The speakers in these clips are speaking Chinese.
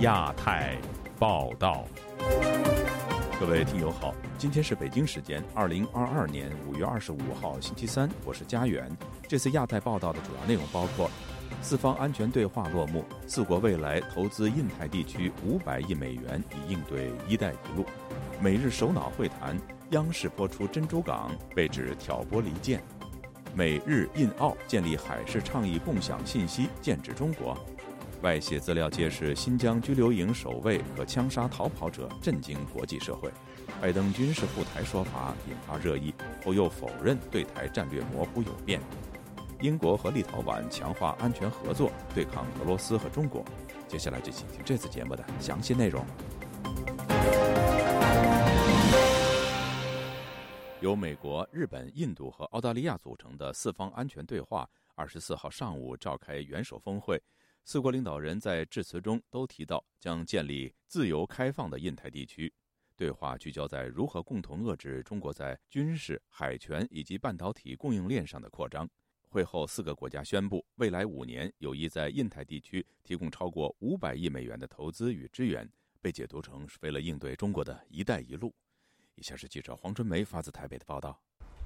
亚太报道，各位听友好，今天是北京时间二零二二年五月二十五号星期三，我是佳远。这次亚太报道的主要内容包括：四方安全对话落幕，四国未来投资印太地区五百亿美元以应对“一带一路”；美日首脑会谈，央视播出珍珠港被指挑拨离间；美日印澳建立海事倡议共享信息，剑指中国。外泄资料揭示新疆拘留营守卫和枪杀逃跑者，震惊国际社会。拜登军事赴台说法引发热议，后又否认对台战略模糊有变。英国和立陶宛强化安全合作，对抗俄罗斯和中国。接下来就请听这次节目的详细内容。由美国、日本、印度和澳大利亚组成的四方安全对话，二十四号上午召开元首峰会。四国领导人在致辞中都提到，将建立自由开放的印太地区。对话聚焦在如何共同遏制中国在军事、海权以及半导体供应链上的扩张。会后，四个国家宣布，未来五年有意在印太地区提供超过五百亿美元的投资与支援，被解读成是为了应对中国的一带一路。以下是记者黄春梅发自台北的报道。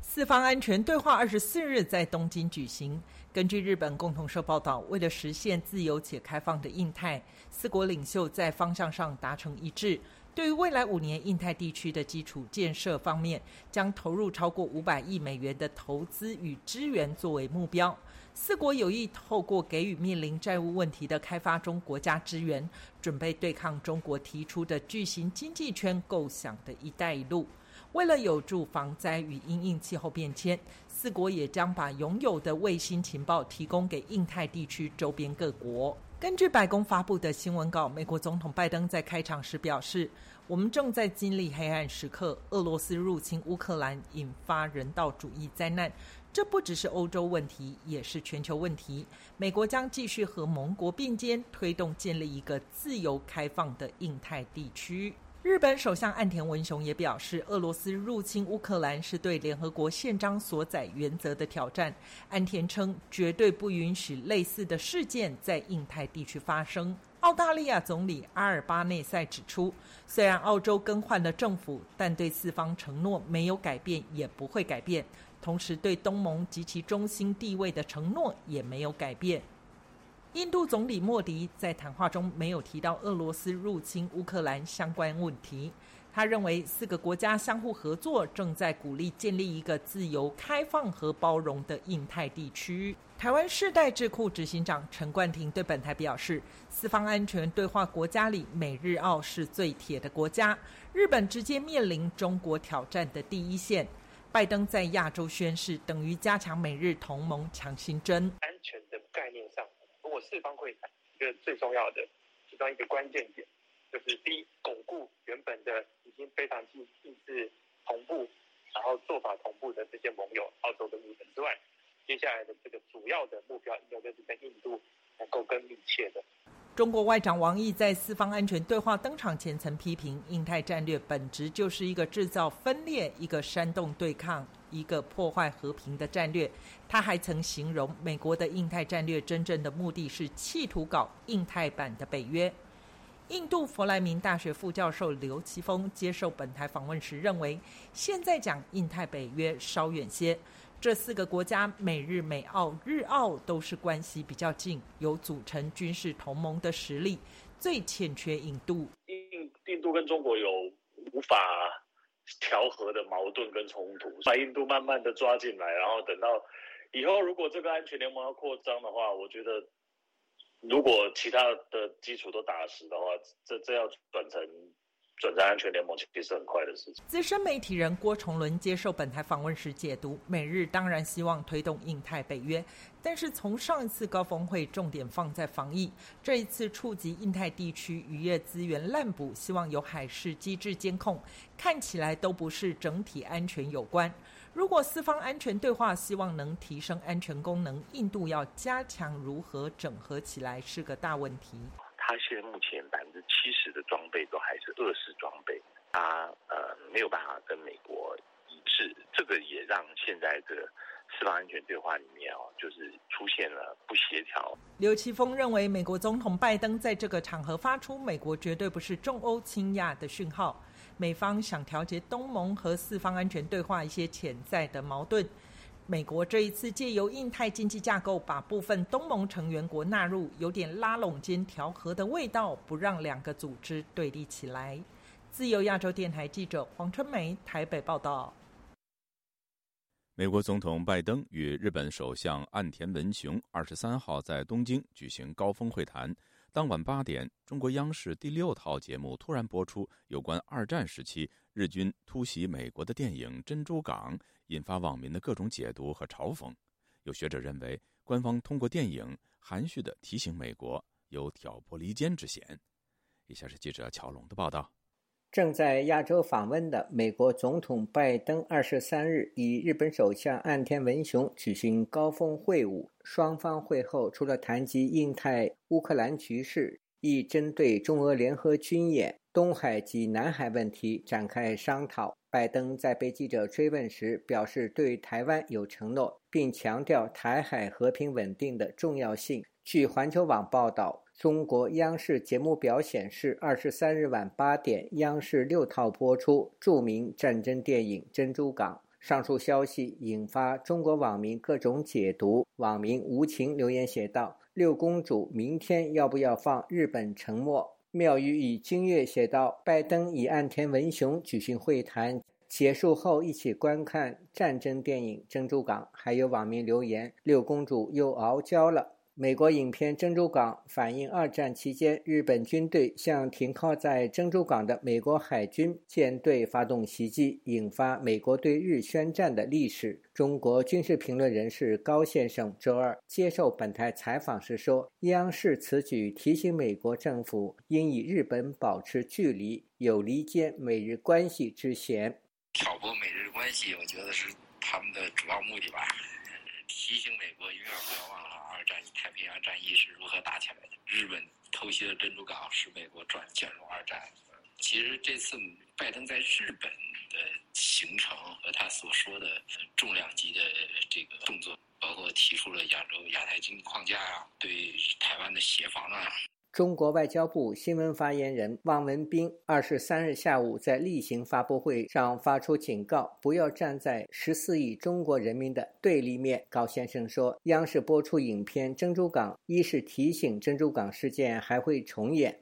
四方安全对话二十四日在东京举行。根据日本共同社报道，为了实现自由且开放的印太，四国领袖在方向上达成一致。对于未来五年印太地区的基础建设方面，将投入超过五百亿美元的投资与支援作为目标。四国有意透过给予面临债务问题的开发中国家支援，准备对抗中国提出的巨型经济圈构想的一带一路。为了有助防灾与因应气候变迁，四国也将把拥有的卫星情报提供给印太地区周边各国。根据白宫发布的新闻稿，美国总统拜登在开场时表示：“我们正在经历黑暗时刻，俄罗斯入侵乌克兰引发人道主义灾难，这不只是欧洲问题，也是全球问题。美国将继续和盟国并肩，推动建立一个自由开放的印太地区。”日本首相岸田文雄也表示，俄罗斯入侵乌克兰是对联合国宪章所载原则的挑战。岸田称，绝对不允许类似的事件在印太地区发生。澳大利亚总理阿尔巴内塞指出，虽然澳洲更换了政府，但对四方承诺没有改变，也不会改变。同时，对东盟及其中心地位的承诺也没有改变。印度总理莫迪在谈话中没有提到俄罗斯入侵乌克兰相关问题。他认为四个国家相互合作，正在鼓励建立一个自由、开放和包容的印太地区。台湾世代智库执行长陈冠廷对本台表示：“四方安全对话国家里，美日澳是最铁的国家，日本直接面临中国挑战的第一线。拜登在亚洲宣誓，等于加强美日同盟强心针。安全的概念上。”我四方会谈一个最重要的其中一个关键点，就是第一，巩固原本的已经非常近意志同步，然后做法同步的这些盟友，澳洲跟日本之外，接下来的这个主要的目标应该就是跟印度能够更密切的。中国外长王毅在四方安全对话登场前曾批评，印太战略本质就是一个制造分裂、一个煽动对抗。一个破坏和平的战略。他还曾形容，美国的印太战略真正的目的是企图搞印太版的北约。印度弗莱明大学副教授刘奇峰接受本台访问时认为，现在讲印太北约稍远些。这四个国家，美日、美澳、日澳都是关系比较近，有组成军事同盟的实力，最欠缺印度。印印度跟中国有无法。调和的矛盾跟冲突，把印度慢慢的抓进来，然后等到以后，如果这个安全联盟要扩张的话，我觉得如果其他的基础都打实的话，这这要转成。转战安全联盟其实是很快的事情。资深媒体人郭崇伦接受本台访问时解读：美日当然希望推动印太北约，但是从上一次高峰会重点放在防疫，这一次触及印太地区渔业资源滥捕，希望有海事机制监控，看起来都不是整体安全有关。如果四方安全对话希望能提升安全功能，印度要加强如何整合起来是个大问题。他现在目前百分之七十的装备都还是二式装备，他呃没有办法跟美国一致，这个也让现在的四方安全对话里面哦，就是出现了不协调。刘奇峰认为，美国总统拜登在这个场合发出“美国绝对不是中欧亲亚”的讯号，美方想调节东盟和四方安全对话一些潜在的矛盾。美国这一次借由印太经济架构，把部分东盟成员国纳入，有点拉拢兼调和的味道，不让两个组织对立起来。自由亚洲电台记者黄春梅台北报道。美国总统拜登与日本首相岸田文雄二十三号在东京举行高峰会谈。当晚八点，中国央视第六套节目突然播出有关二战时期日军突袭美国的电影《珍珠港》。引发网民的各种解读和嘲讽。有学者认为，官方通过电影含蓄地提醒美国有挑拨离间之嫌。以下是记者乔龙的报道：正在亚洲访问的美国总统拜登二十三日与日本首相岸田文雄举行高峰会晤，双方会后除了谈及印太、乌克兰局势，亦针对中俄联合军演、东海及南海问题展开商讨。拜登在被记者追问时表示，对台湾有承诺，并强调台海和平稳定的重要性。据环球网报道，中国央视节目表显示，二十三日晚八点，央视六套播出著名战争电影《珍珠港》。上述消息引发中国网民各种解读。网民无情留言写道：“六公主明天要不要放日本沉没？”妙语以金月写道：“拜登与岸田文雄举行会谈结束后，一起观看战争电影《珍珠港》。”还有网民留言：“六公主又傲娇了。”美国影片《珍珠港》反映二战期间日本军队向停靠在珍珠港的美国海军舰队发动袭击，引发美国对日宣战的历史。中国军事评论人士高先生周二接受本台采访时说：“央视此举提醒美国政府应与日本保持距离，有离间美日关系之嫌。”挑拨美日关系，我觉得是他们的主要目的吧。提醒美国永远不要忘了二。战太平洋战役是如何打起来的？日本偷袭了珍珠港，使美国转卷入二战。其实这次拜登在日本的行程和他所说的重量级的这个动作，包括提出了亚洲亚太经济框架啊，对台湾的协防啊。中国外交部新闻发言人汪文斌二十三日下午在例行发布会上发出警告，不要站在十四亿中国人民的对立面。高先生说，央视播出影片《珍珠港》，一是提醒珍珠港事件还会重演，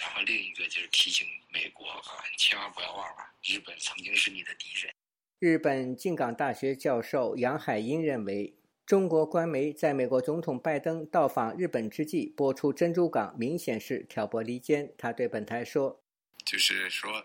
然后另一个就是提醒美国啊，千万不要忘了，日本曾经是你的敌人。日本静冈大学教授杨海英认为。中国官媒在美国总统拜登到访日本之际播出珍珠港，明显是挑拨离间。他对本台说：“就是说，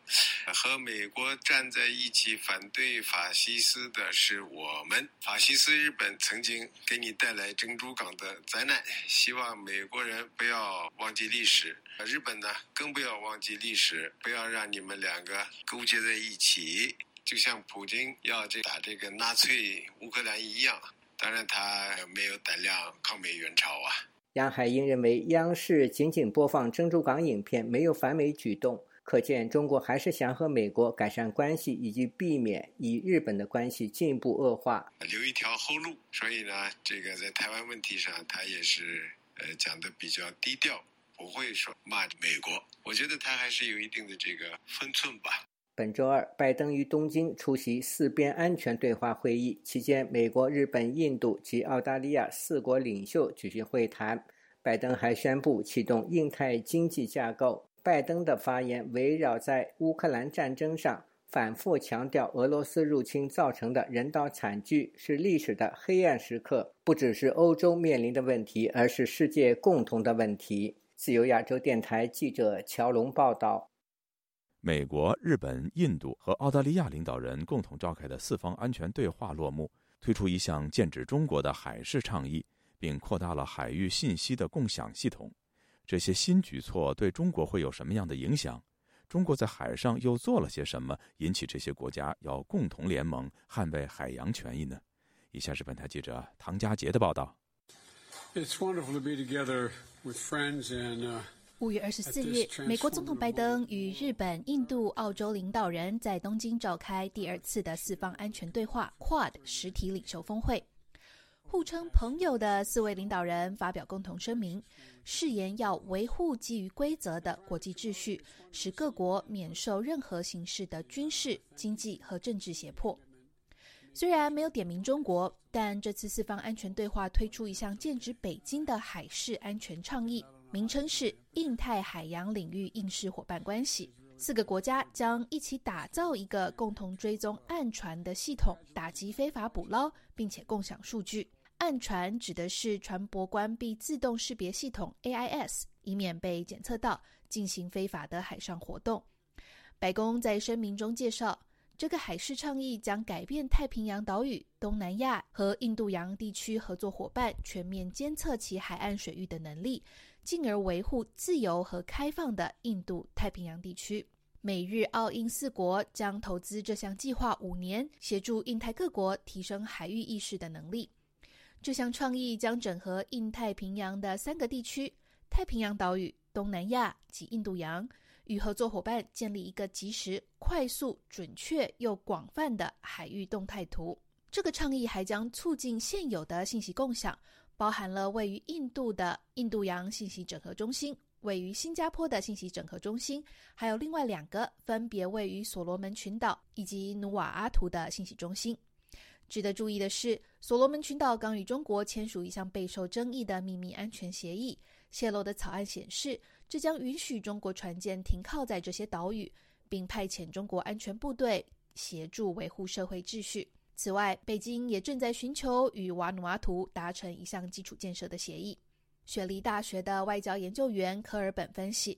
和美国站在一起反对法西斯的是我们。法西斯日本曾经给你带来珍珠港的灾难，希望美国人不要忘记历史，日本呢更不要忘记历史，不要让你们两个勾结在一起，就像普京要这打这个纳粹乌克兰一样。”当然，他没有胆量抗美援朝啊。杨海英认为，央视仅仅播放珍珠港影片，没有反美举动，可见中国还是想和美国改善关系，以及避免与日本的关系进一步恶化，留一条后路。所以呢，这个在台湾问题上，他也是呃讲的比较低调，不会说骂美国。我觉得他还是有一定的这个分寸吧。本周二，拜登于东京出席四边安全对话会议期间，美国、日本、印度及澳大利亚四国领袖举行会谈。拜登还宣布启动印太经济架构。拜登的发言围绕在乌克兰战争上，反复强调俄罗斯入侵造成的人道惨剧是历史的黑暗时刻，不只是欧洲面临的问题，而是世界共同的问题。自由亚洲电台记者乔龙报道。美国、日本、印度和澳大利亚领导人共同召开的四方安全对话落幕，推出一项剑指中国的海事倡议，并扩大了海域信息的共享系统。这些新举措对中国会有什么样的影响？中国在海上又做了些什么，引起这些国家要共同联盟捍卫海洋权益呢？以下是本台记者唐佳杰的报道。It's wonderful to be together with friends and. 五月二十四日，美国总统拜登与日本、印度、澳洲领导人在东京召开第二次的四方安全对话 （Quad） 实体领袖峰会。互称朋友的四位领导人发表共同声明，誓言要维护基于规则的国际秩序，使各国免受任何形式的军事、经济和政治胁迫。虽然没有点名中国，但这次四方安全对话推出一项剑指北京的海事安全倡议，名称是“印太海洋领域应试伙伴关系”。四个国家将一起打造一个共同追踪岸船的系统，打击非法捕捞，并且共享数据。岸船指的是船舶关闭自动识别系统 AIS，以免被检测到进行非法的海上活动。白宫在声明中介绍，这个海事倡议将改变太平洋岛屿、东南亚和印度洋地区合作伙伴全面监测其海岸水域的能力，进而维护自由和开放的印度太平洋地区。美日澳印四国将投资这项计划五年，协助印太各国提升海域意识的能力。这项创意将整合印太平洋的三个地区：太平洋岛屿、东南亚及印度洋，与合作伙伴建立一个及时、快速、准确又广泛的海域动态图。这个倡议还将促进现有的信息共享，包含了位于印度的印度洋信息整合中心、位于新加坡的信息整合中心，还有另外两个分别位于所罗门群岛以及努瓦阿图的信息中心。值得注意的是，所罗门群岛刚与中国签署一项备受争议的秘密安全协议。泄露的草案显示，这将允许中国船舰停靠在这些岛屿，并派遣中国安全部队协助维护社会秩序。此外，北京也正在寻求与瓦努阿图达成一项基础建设的协议。雪梨大学的外交研究员科尔本分析，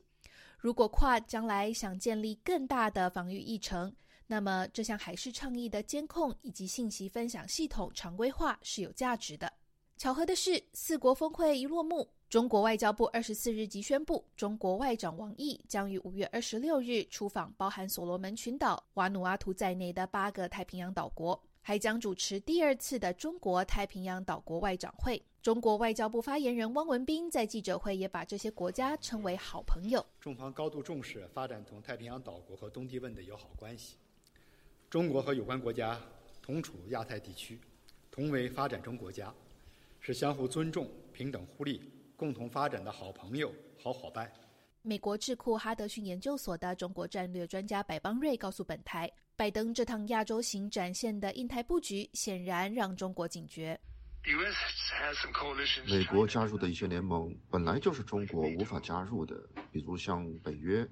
如果跨将来想建立更大的防御议程。那么，这项海事倡议的监控以及信息分享系统常规化是有价值的。巧合的是，四国峰会一落幕，中国外交部二十四日即宣布，中国外长王毅将于五月二十六日出访包含所罗门群岛、瓦努阿图在内的八个太平洋岛国，还将主持第二次的中国太平洋岛国外长会。中国外交部发言人汪文斌在记者会也把这些国家称为好朋友。中方高度重视发展同太平洋岛国和东帝汶的友好关系。中国和有关国家同处亚太地区，同为发展中国家，是相互尊重、平等互利、共同发展的好朋友、好伙伴。美国智库哈德逊研究所的中国战略专家白邦瑞告诉本台，拜登这趟亚洲行展现的印太布局，显然让中国警觉。美国加入的一些联盟本来就是中国无法加入的，比如像北约，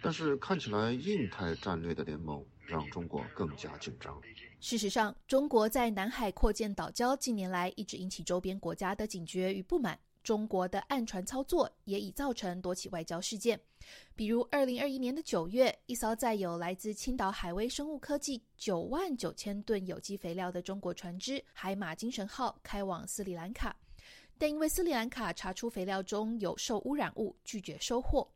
但是看起来印太战略的联盟。让中国更加紧张。事实上，中国在南海扩建岛礁，近年来一直引起周边国家的警觉与不满。中国的暗船操作也已造成多起外交事件，比如二零二一年的九月，一艘载有来自青岛海威生物科技九万九千吨有机肥料的中国船只“海马精神号”开往斯里兰卡，但因为斯里兰卡查出肥料中有受污染物，拒绝收货。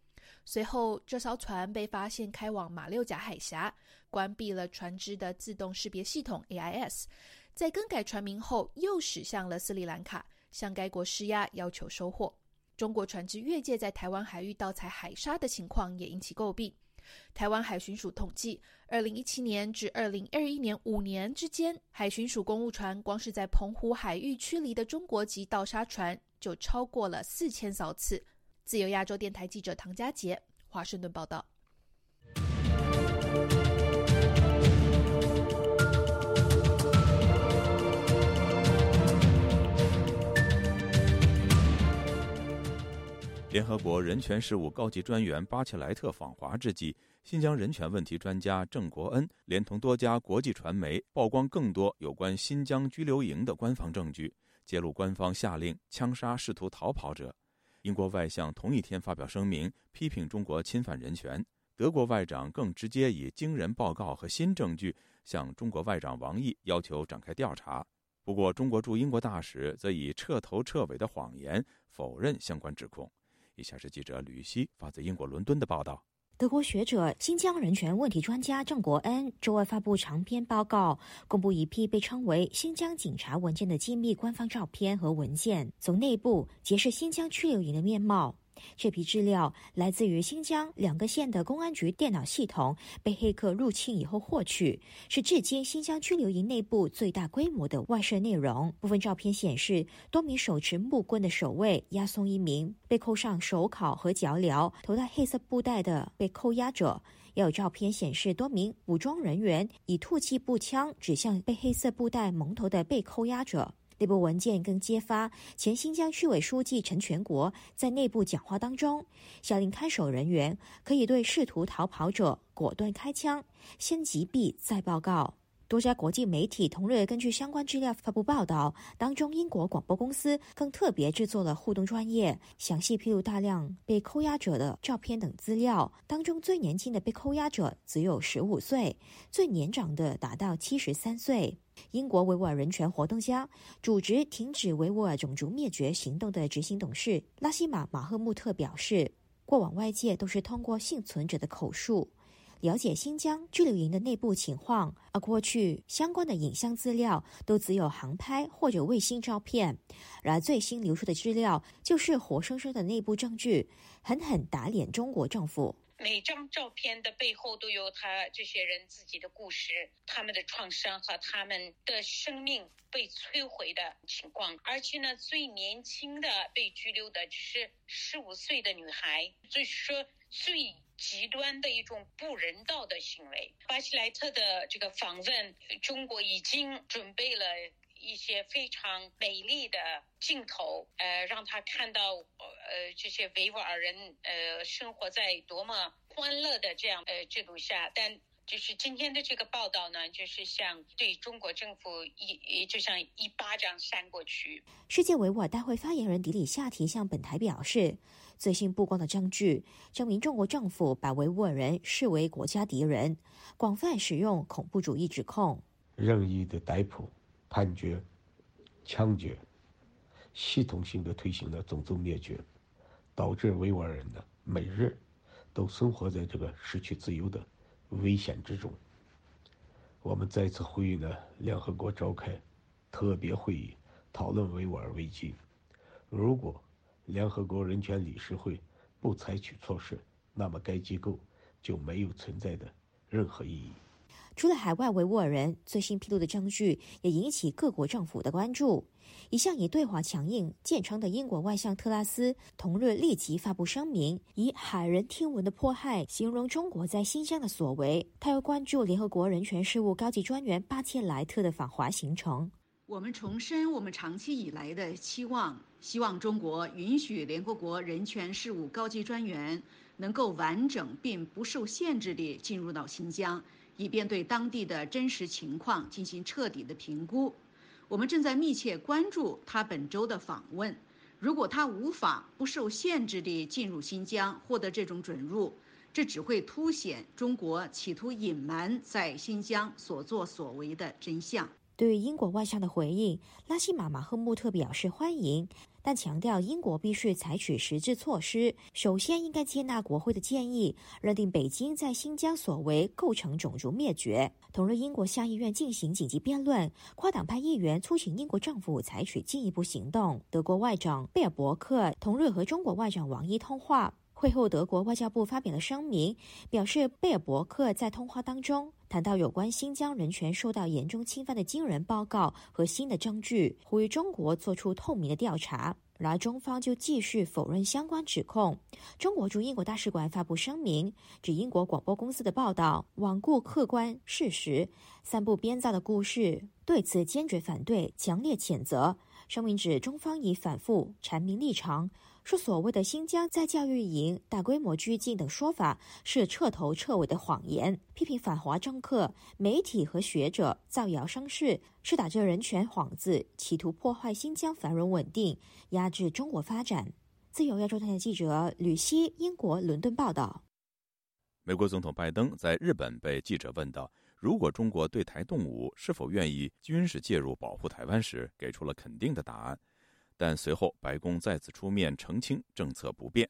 随后，这艘船被发现开往马六甲海峡，关闭了船只的自动识别系统 AIS。在更改船名后，又驶向了斯里兰卡，向该国施压，要求收货。中国船只越界在台湾海域盗采海沙的情况也引起诟病。台湾海巡署统计，二零一七年至二零二一年五年之间，海巡署公务船光是在澎湖海域驱离的中国籍盗沙船就超过了四千艘次。自由亚洲电台记者唐佳杰，华盛顿报道。联合国人权事务高级专员巴切莱特访华之际，新疆人权问题专家郑国恩连同多家国际传媒曝光更多有关新疆拘留营的官方证据，揭露官方下令枪杀试图逃跑者。英国外相同一天发表声明，批评中国侵犯人权。德国外长更直接以惊人报告和新证据向中国外长王毅要求展开调查。不过，中国驻英国大使则以彻头彻尾的谎言否认相关指控。以下是记者吕希发自英国伦敦的报道。德国学者、新疆人权问题专家郑国恩周二发布长篇报告，公布一批被称为“新疆警察文件”的机密官方照片和文件，从内部揭示新疆拘留营的面貌。这批资料来自于新疆两个县的公安局电脑系统，被黑客入侵以后获取，是至今新疆拘留营内部最大规模的外设内容。部分照片显示，多名手持木棍的守卫押送一名被扣上手铐和脚镣、头戴黑色布袋的被扣押者。也有照片显示，多名武装人员以突击步枪指向被黑色布袋蒙头的被扣押者。内部文件更揭发，前新疆区委书记陈全国在内部讲话当中，下令看守人员可以对试图逃跑者果断开枪，先击毙再报告。多家国际媒体同日根据相关资料发布报道，当中英国广播公司更特别制作了互动专业，详细披露大量被扣押者的照片等资料。当中最年轻的被扣押者只有十五岁，最年长的达到七十三岁。英国维吾尔人权活动家、组织停止维吾尔种族灭绝行动的执行董事拉希玛·马赫穆特表示，过往外界都是通过幸存者的口述。了解新疆拘留营的内部情况，而过去相关的影像资料都只有航拍或者卫星照片，而最新流出的资料就是活生生的内部证据，狠狠打脸中国政府。每张照片的背后都有他这些人自己的故事，他们的创伤和他们的生命被摧毁的情况。而且呢，最年轻的被拘留的只是十五岁的女孩，就是说最。极端的一种不人道的行为。巴西莱特的这个访问，中国已经准备了一些非常美丽的镜头，呃，让他看到呃这些维吾尔人呃生活在多么欢乐的这样呃制度下，但。就是今天的这个报道呢，就是像对中国政府一，就像一巴掌扇过去。世界维吾尔大会发言人迪里夏提向本台表示，最新曝光的证据证明，中国政府把维吾尔人视为国家敌人，广泛使用恐怖主义指控，任意的逮捕、判决、枪决，系统性的推行了种族灭绝，导致维吾尔人呢每日都生活在这个失去自由的。危险之中，我们再次呼吁呢，联合国召开特别会议，讨论维吾尔危机。如果联合国人权理事会不采取措施，那么该机构就没有存在的任何意义。除了海外维吾尔人，最新披露的证据也引起各国政府的关注。一向以对华强硬见称的英国外相特拉斯，同日立即发布声明，以骇人听闻的迫害形容中国在新疆的所为。他又关注联合国人权事务高级专员巴切莱特的访华行程。我们重申我们长期以来的期望，希望中国允许联合国人权事务高级专员能够完整并不受限制地进入到新疆，以便对当地的真实情况进行彻底的评估。我们正在密切关注他本周的访问。如果他无法不受限制地进入新疆，获得这种准入，这只会凸显中国企图隐瞒在新疆所作所为的真相。对英国外相的回应，拉希马马赫穆特表示欢迎。但强调，英国必须采取实质措施。首先，应该接纳国会的建议，认定北京在新疆所为构成种族灭绝。同日，英国下议院进行紧急辩论，跨党派议员促请英国政府采取进一步行动。德国外长贝尔伯克同日和中国外长王毅通话。会后，德国外交部发表了声明，表示贝尔伯克在通话当中谈到有关新疆人权受到严重侵犯的惊人报告和新的证据，呼吁中国做出透明的调查。然而，中方就继续否认相关指控。中国驻英国大使馆发布声明，指英国广播公司的报道罔顾客观事实，散布编造的故事，对此坚决反对，强烈谴责。声明指中方已反复阐明立场。说所谓的新疆在教育营大规模拘禁等说法是彻头彻尾的谎言，批评反华政客、媒体和学者造谣生事，是打着人权幌子，企图破坏新疆繁荣稳定，压制中国发展。自由亚洲台记者吕希，英国伦敦报道。美国总统拜登在日本被记者问到，如果中国对台动武，是否愿意军事介入保护台湾时，给出了肯定的答案。但随后，白宫再次出面澄清政策不变。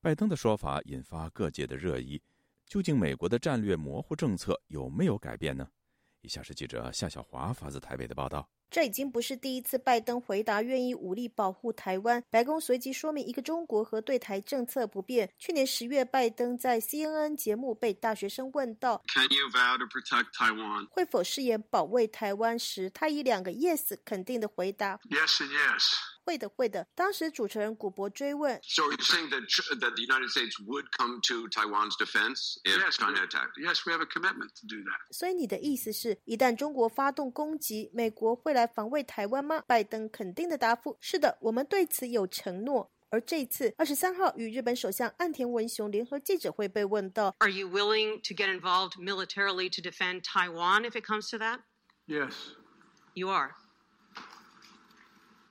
拜登的说法引发各界的热议：究竟美国的战略模糊政策有没有改变呢？以下是记者夏小华发自台北的报道。这已经不是第一次拜登回答愿意武力保护台湾。白宫随即说明一个中国和对台政策不变。去年十月，拜登在 CNN 节目被大学生问到 “Can you vow to protect Taiwan？” 会否誓言保卫台湾时，他以两个 “yes” 肯定的回答：“Yes and yes。”会的，会的。当时主持人古博追问：“So you're saying that that the United States would come to Taiwan's defense if China attacked? Yes, we have a commitment to do that.” 所以你的意思是，一旦中国发动攻击，美国会来防卫台湾吗？拜登肯定的答复：是的，我们对此有承诺。而这一次，二十三号与日本首相岸田文雄联合记者会被问到：“Are you willing to get involved militarily to defend Taiwan if it comes to that?” Yes, you are.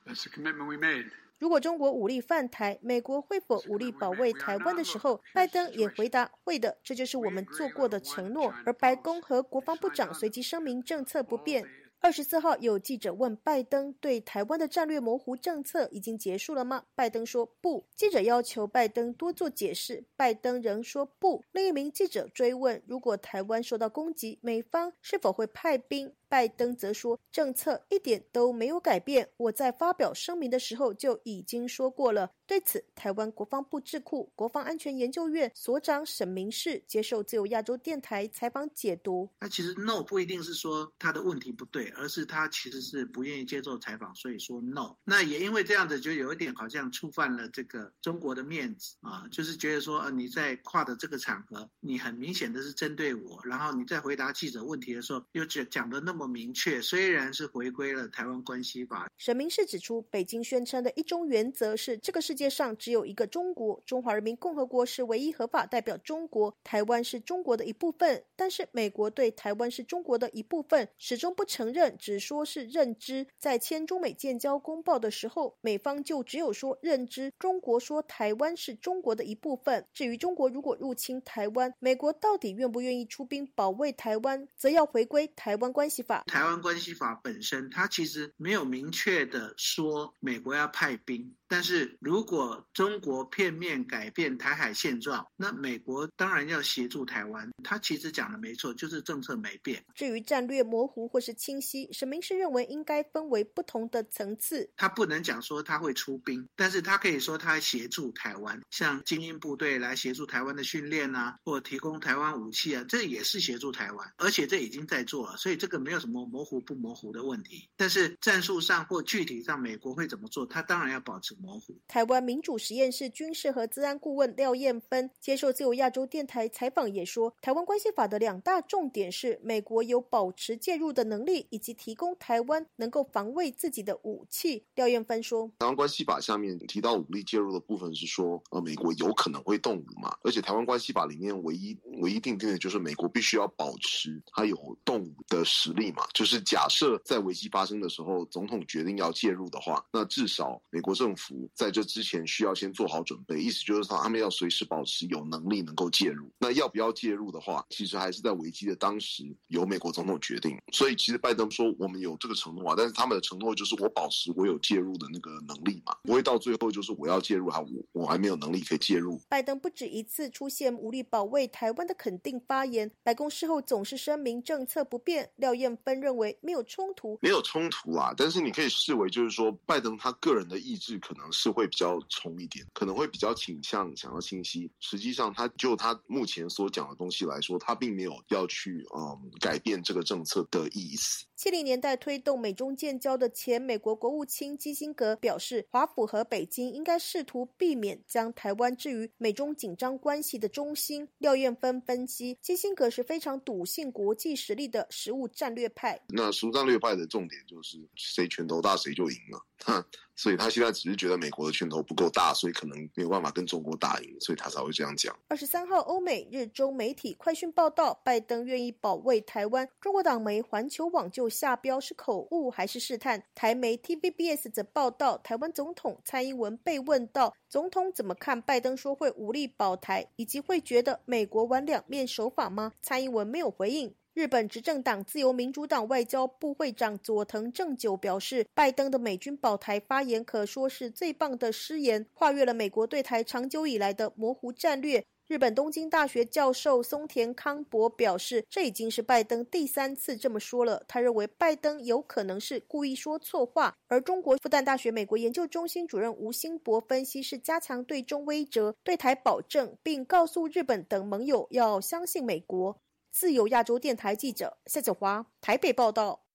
That's the commitment we made. 如果中国武力犯台，美国会否武力保卫台湾的时候，拜登也回答会的，这就是我们做过的承诺。而白宫和国防部长随即声明政策不变。二十四号有记者问拜登对台湾的战略模糊政策已经结束了吗？拜登说不。记者要求拜登多做解释，拜登仍说不。另一名记者追问，如果台湾受到攻击，美方是否会派兵？拜登则说，政策一点都没有改变。我在发表声明的时候就已经说过了。对此，台湾国防部智库国防安全研究院所长沈明世接受自由亚洲电台采访解读：那其实 no 不一定是说他的问题不对，而是他其实是不愿意接受采访，所以说 no。那也因为这样子，就有一点好像触犯了这个中国的面子啊，就是觉得说，呃，你在跨的这个场合，你很明显的是针对我，然后你在回答记者问题的时候，又讲讲的那么。明确，虽然是回归了台湾关系法。沈明是指出，北京宣称的一中原则是这个世界上只有一个中国，中华人民共和国是唯一合法代表中国，台湾是中国的一部分。但是美国对台湾是中国的一部分始终不承认，只说是认知。在签中美建交公报的时候，美方就只有说认知，中国说台湾是中国的一部分。至于中国如果入侵台湾，美国到底愿不愿意出兵保卫台湾，则要回归台湾关系法。台湾关系法本身，它其实没有明确的说美国要派兵。但是如果中国片面改变台海现状，那美国当然要协助台湾。他其实讲的没错，就是政策没变。至于战略模糊或是清晰，沈明是认为应该分为不同的层次。他不能讲说他会出兵，但是他可以说他协助台湾，像精英部队来协助台湾的训练啊，或提供台湾武器啊，这也是协助台湾，而且这已经在做了，所以这个没有什么模糊不模糊的问题。但是战术上或具体上，美国会怎么做，他当然要保持。台湾民主实验室军事和治安顾问廖燕芬接受自由亚洲电台采访也说，台湾关系法的两大重点是美国有保持介入的能力，以及提供台湾能够防卫自己的武器。廖燕芬说，台湾关系法下面提到武力介入的部分是说，呃，美国有可能会动武嘛？而且台湾关系法里面唯一唯一定定的就是美国必须要保持它有动武的实力嘛？就是假设在危机发生的时候，总统决定要介入的话，那至少美国政府。在这之前需要先做好准备，意思就是说他们要随时保持有能力能够介入。那要不要介入的话，其实还是在危机的当时由美国总统决定。所以其实拜登说我们有这个承诺啊，但是他们的承诺就是我保持我有介入的那个能力嘛，不会到最后就是我要介入还我我还没有能力可以介入。拜登不止一次出现无力保卫台湾的肯定发言，白宫事后总是声明政策不变。廖燕芬认为没有冲突，没有冲突啊，但是你可以视为就是说拜登他个人的意志可。可能是会比较冲一点，可能会比较倾向想要清晰。实际上，他就他目前所讲的东西来说，他并没有要去嗯改变这个政策的意思。七零年代推动美中建交的前美国国务卿基辛格表示，华府和北京应该试图避免将台湾置于美中紧张关系的中心。廖燕芬分析，基辛格是非常笃信国际实力的实务战略派。那实务战略派的重点就是谁拳头大谁就赢了。所以他现在只是觉得美国的拳头不够大，所以可能没有办法跟中国打赢，所以他才会这样讲。二十三号，欧美日中媒体快讯报道，拜登愿意保卫台湾。中国党媒环球网就下标是口误还是试探？台媒 TVBS 则报道，台湾总统蔡英文被问到总统怎么看拜登说会武力保台，以及会觉得美国玩两面手法吗？蔡英文没有回应。日本执政党自由民主党外交部会长佐藤正久表示，拜登的美军保台发言可说是最棒的失言，跨越了美国对台长久以来的模糊战略。日本东京大学教授松田康博表示，这已经是拜登第三次这么说了。他认为拜登有可能是故意说错话。而中国复旦大学美国研究中心主任吴兴博分析是加强对中威慑、对台保证，并告诉日本等盟友要相信美国。自由亚洲电台记者夏子华台北报道。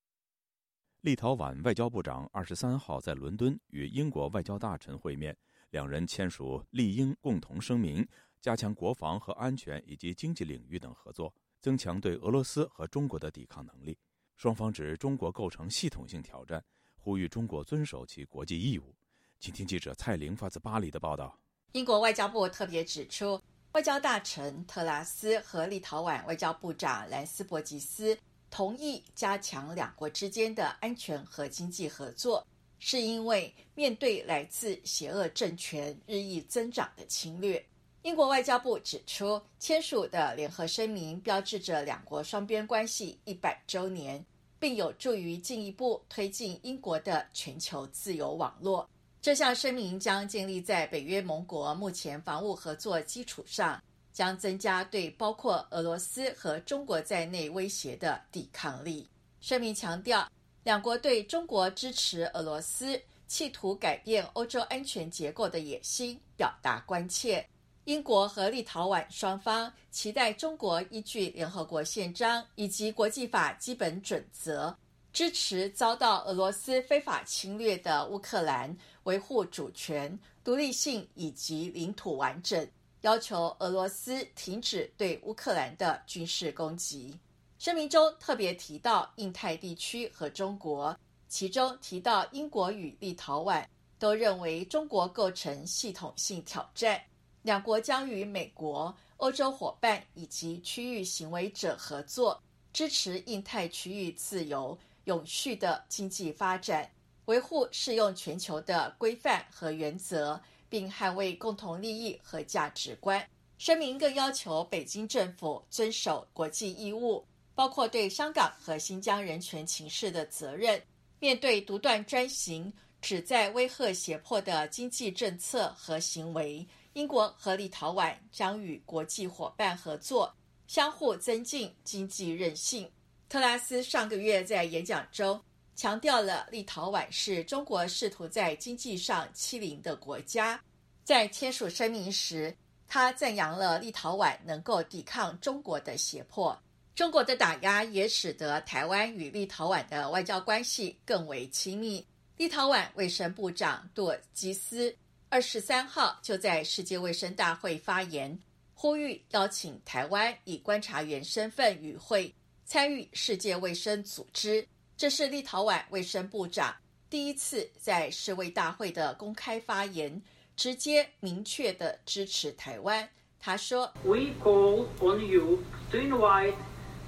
立陶宛外交部长二十三号在伦敦与英国外交大臣会面，两人签署立英共同声明。加强国防和安全以及经济领域等合作，增强对俄罗斯和中国的抵抗能力。双方指中国构成系统性挑战，呼吁中国遵守其国际义务。请听记者蔡玲发自巴黎的报道。英国外交部特别指出，外交大臣特拉斯和立陶宛外交部长兰斯伯吉斯同意加强两国之间的安全和经济合作，是因为面对来自邪恶政权日益增长的侵略。英国外交部指出，签署的联合声明标志着两国双边关系一百周年，并有助于进一步推进英国的全球自由网络。这项声明将建立在北约盟国目前防务合作基础上，将增加对包括俄罗斯和中国在内威胁的抵抗力。声明强调，两国对中国支持俄罗斯企图改变欧洲安全结构的野心表达关切。英国和立陶宛双方期待中国依据联合国宪章以及国际法基本准则，支持遭到俄罗斯非法侵略的乌克兰维护主权、独立性以及领土完整，要求俄罗斯停止对乌克兰的军事攻击。声明中特别提到印太地区和中国，其中提到英国与立陶宛都认为中国构成系统性挑战。两国将与美国、欧洲伙伴以及区域行为者合作，支持印太区域自由、永续的经济发展，维护适用全球的规范和原则，并捍卫共同利益和价值观。声明更要求北京政府遵守国际义务，包括对香港和新疆人权情势的责任。面对独断专行、旨在威吓胁迫的经济政策和行为。英国和立陶宛将与国际伙伴合作，相互增进经济韧性。特拉斯上个月在演讲中强调了立陶宛是中国试图在经济上欺凌的国家。在签署声明时，他赞扬了立陶宛能够抵抗中国的胁迫。中国的打压也使得台湾与立陶宛的外交关系更为亲密。立陶宛卫生部长杜尔基斯。二十三号就在世界卫生大会发言，呼吁邀请台湾以观察员身份与会参与世界卫生组织。这是立陶宛卫生部长第一次在世卫大会的公开发言，直接明确的支持台湾。他说：“We call on you to invite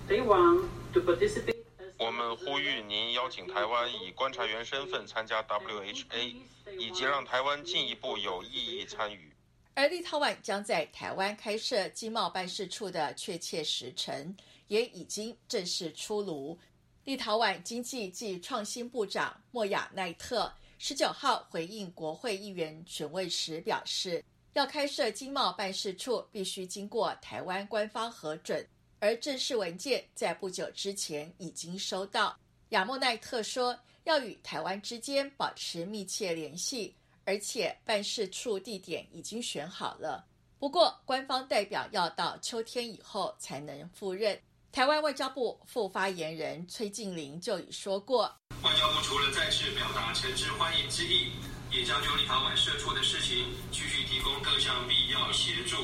Taiwan to participate.” 我们呼吁您邀请台湾以观察员身份参加 WHA，以及让台湾进一步有意义参与。而立陶宛将在台湾开设经贸办事处的确切时程也已经正式出炉。立陶宛经济及创新部长莫亚奈特十九号回应国会议员询问时表示，要开设经贸办事处必须经过台湾官方核准。而正式文件在不久之前已经收到。亚莫奈特说，要与台湾之间保持密切联系，而且办事处地点已经选好了。不过，官方代表要到秋天以后才能赴任。台湾外交部副发言人崔静玲就已说过，外交部除了再次表达诚挚欢迎之意，也将就立陶宛设处的事情继续提供各项必要协助。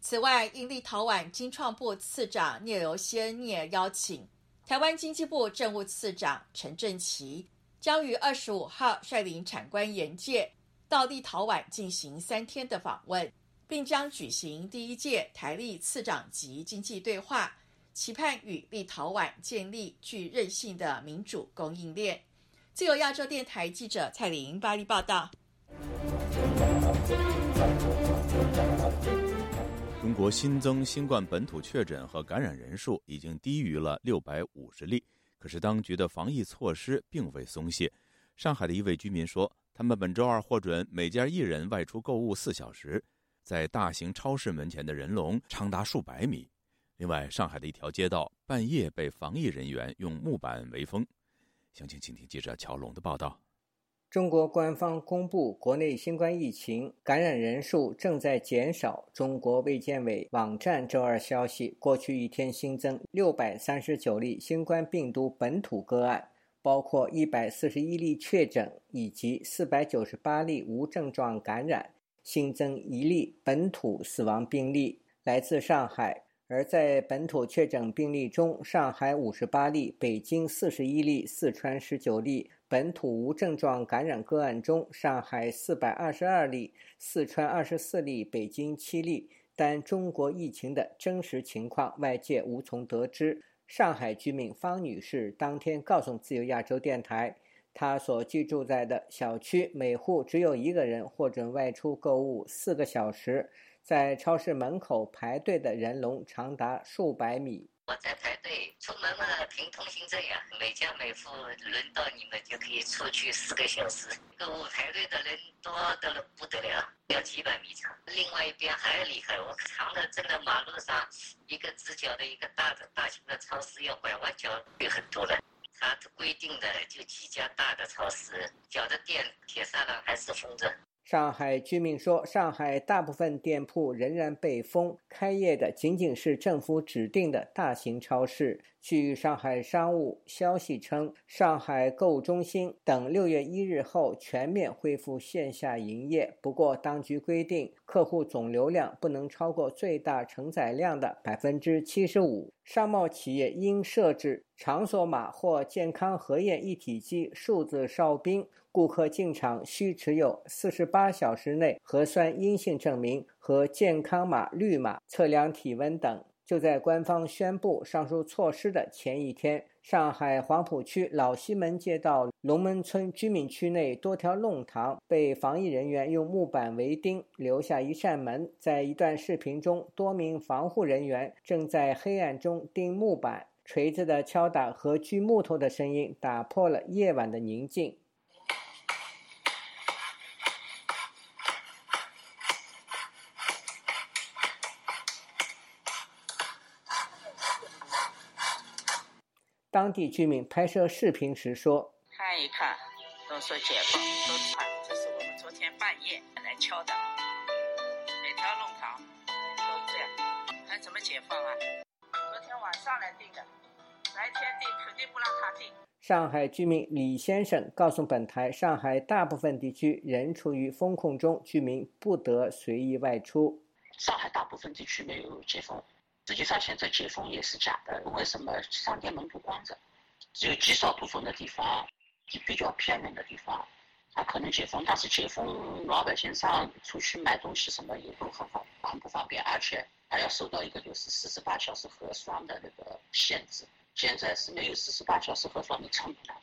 此外，因立陶宛经创部次长聂留西恩聂邀请，台湾经济部政务次长陈振奇。将于二十五号率领产官研界到立陶宛进行三天的访问，并将举行第一届台立次长级经济对话，期盼与立陶宛建立具韧性的民主供应链。自由亚洲电台记者蔡玲巴黎报道。中国新增新冠本土确诊和感染人数已经低于了六百五十例，可是当局的防疫措施并未松懈。上海的一位居民说，他们本周二获准每家一人外出购物四小时。在大型超市门前的人龙长达数百米。另外，上海的一条街道半夜被防疫人员用木板围封。详情，请听记者乔龙的报道。中国官方公布，国内新冠疫情感染人数正在减少。中国卫健委网站周二消息，过去一天新增六百三十九例新冠病毒本土个案，包括一百四十一例确诊以及四百九十八例无症状感染，新增一例本土死亡病例，来自上海。而在本土确诊病例中，上海五十八例，北京四十一例，四川十九例。本土无症状感染个案中，上海四百二十二例，四川二十四例，北京七例。但中国疫情的真实情况，外界无从得知。上海居民方女士当天告诉自由亚洲电台，她所居住在的小区每户只有一个人获准外出购物四个小时，在超市门口排队的人龙长达数百米。我在排队出门嘛，凭通行证呀，每家每户轮到你们就可以出去四个小时。购物排队的人多得了不得了，要几百米长。另外一边还厉害，我长的真的马路上一个直角的一个大的大型的超市要拐弯角有很多人。他规定的就几家大的超市，小的店铁栅栏还是封着。上海居民说，上海大部分店铺仍然被封，开业的仅仅是政府指定的大型超市。据上海商务消息称，上海购物中心等六月一日后全面恢复线下营业。不过，当局规定客户总流量不能超过最大承载量的百分之七十五。商贸企业应设置场所码或健康核验一体机数字哨兵。顾客进场需持有四十八小时内核酸阴性证明和健康码绿码，测量体温等。就在官方宣布上述措施的前一天，上海黄浦区老西门街道龙门村居民区内多条弄堂被防疫人员用木板围钉，留下一扇门。在一段视频中，多名防护人员正在黑暗中钉木板，锤子的敲打和锯木头的声音打破了夜晚的宁静。当地居民拍摄视频时说：“看一看，都说解放，都看，这是我们昨天半夜来敲的，每条弄堂都这样，还怎么解放啊？昨天晚上来定的，白天定肯定不让他定。”上海居民李先生告诉本台：“上海大部分地区仍处于封控中，居民不得随意外出。上海大部分地区没有解封。”实际上，现在解封也是假的。为什么商店门不关着？只有极少部分的地方，比较偏远的地方，它可能解封。但是解封，老百姓上出去买东西什么也都很方很不方便，而且还要受到一个就是四十八小时核酸的那个限制。现在是没有四十八小时核酸，的成本。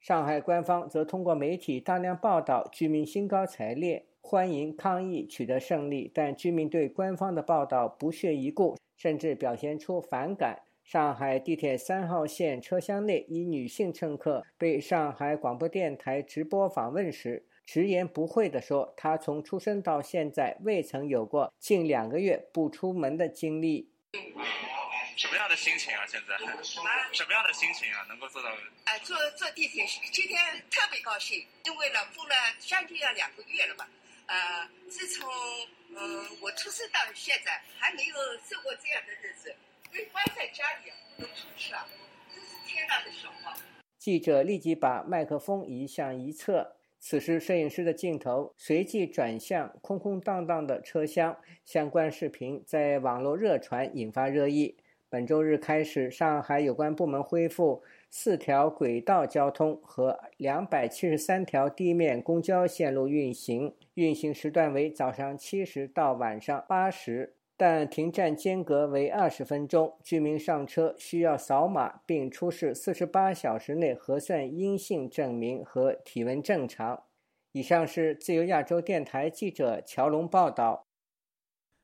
上海官方则通过媒体大量报道居民兴高采烈欢迎抗疫取得胜利，但居民对官方的报道不屑一顾。甚至表现出反感。上海地铁三号线车厢内，一女性乘客被上海广播电台直播访问时，直言不讳地说：“她从出生到现在，未曾有过近两个月不出门的经历。”什么样的心情啊？现在什么样的心情啊？能够做到？哎，坐坐地铁，今天特别高兴，因为了封了将近要两个月了吧。呃，自从嗯我出生到现在，还没有受过这样的日子，被关在家里不能出去啊，真是天大的笑话。记者立即把麦克风移向一侧，此时摄影师的镜头随即转向空空荡荡的车厢，相关视频在网络热传，引发热议。本周日开始，上海有关部门恢复。四条轨道交通和两百七十三条地面公交线路运行，运行时段为早上七时到晚上八时，但停站间隔为二十分钟。居民上车需要扫码，并出示四十八小时内核酸阴性证明和体温正常。以上是自由亚洲电台记者乔龙报道。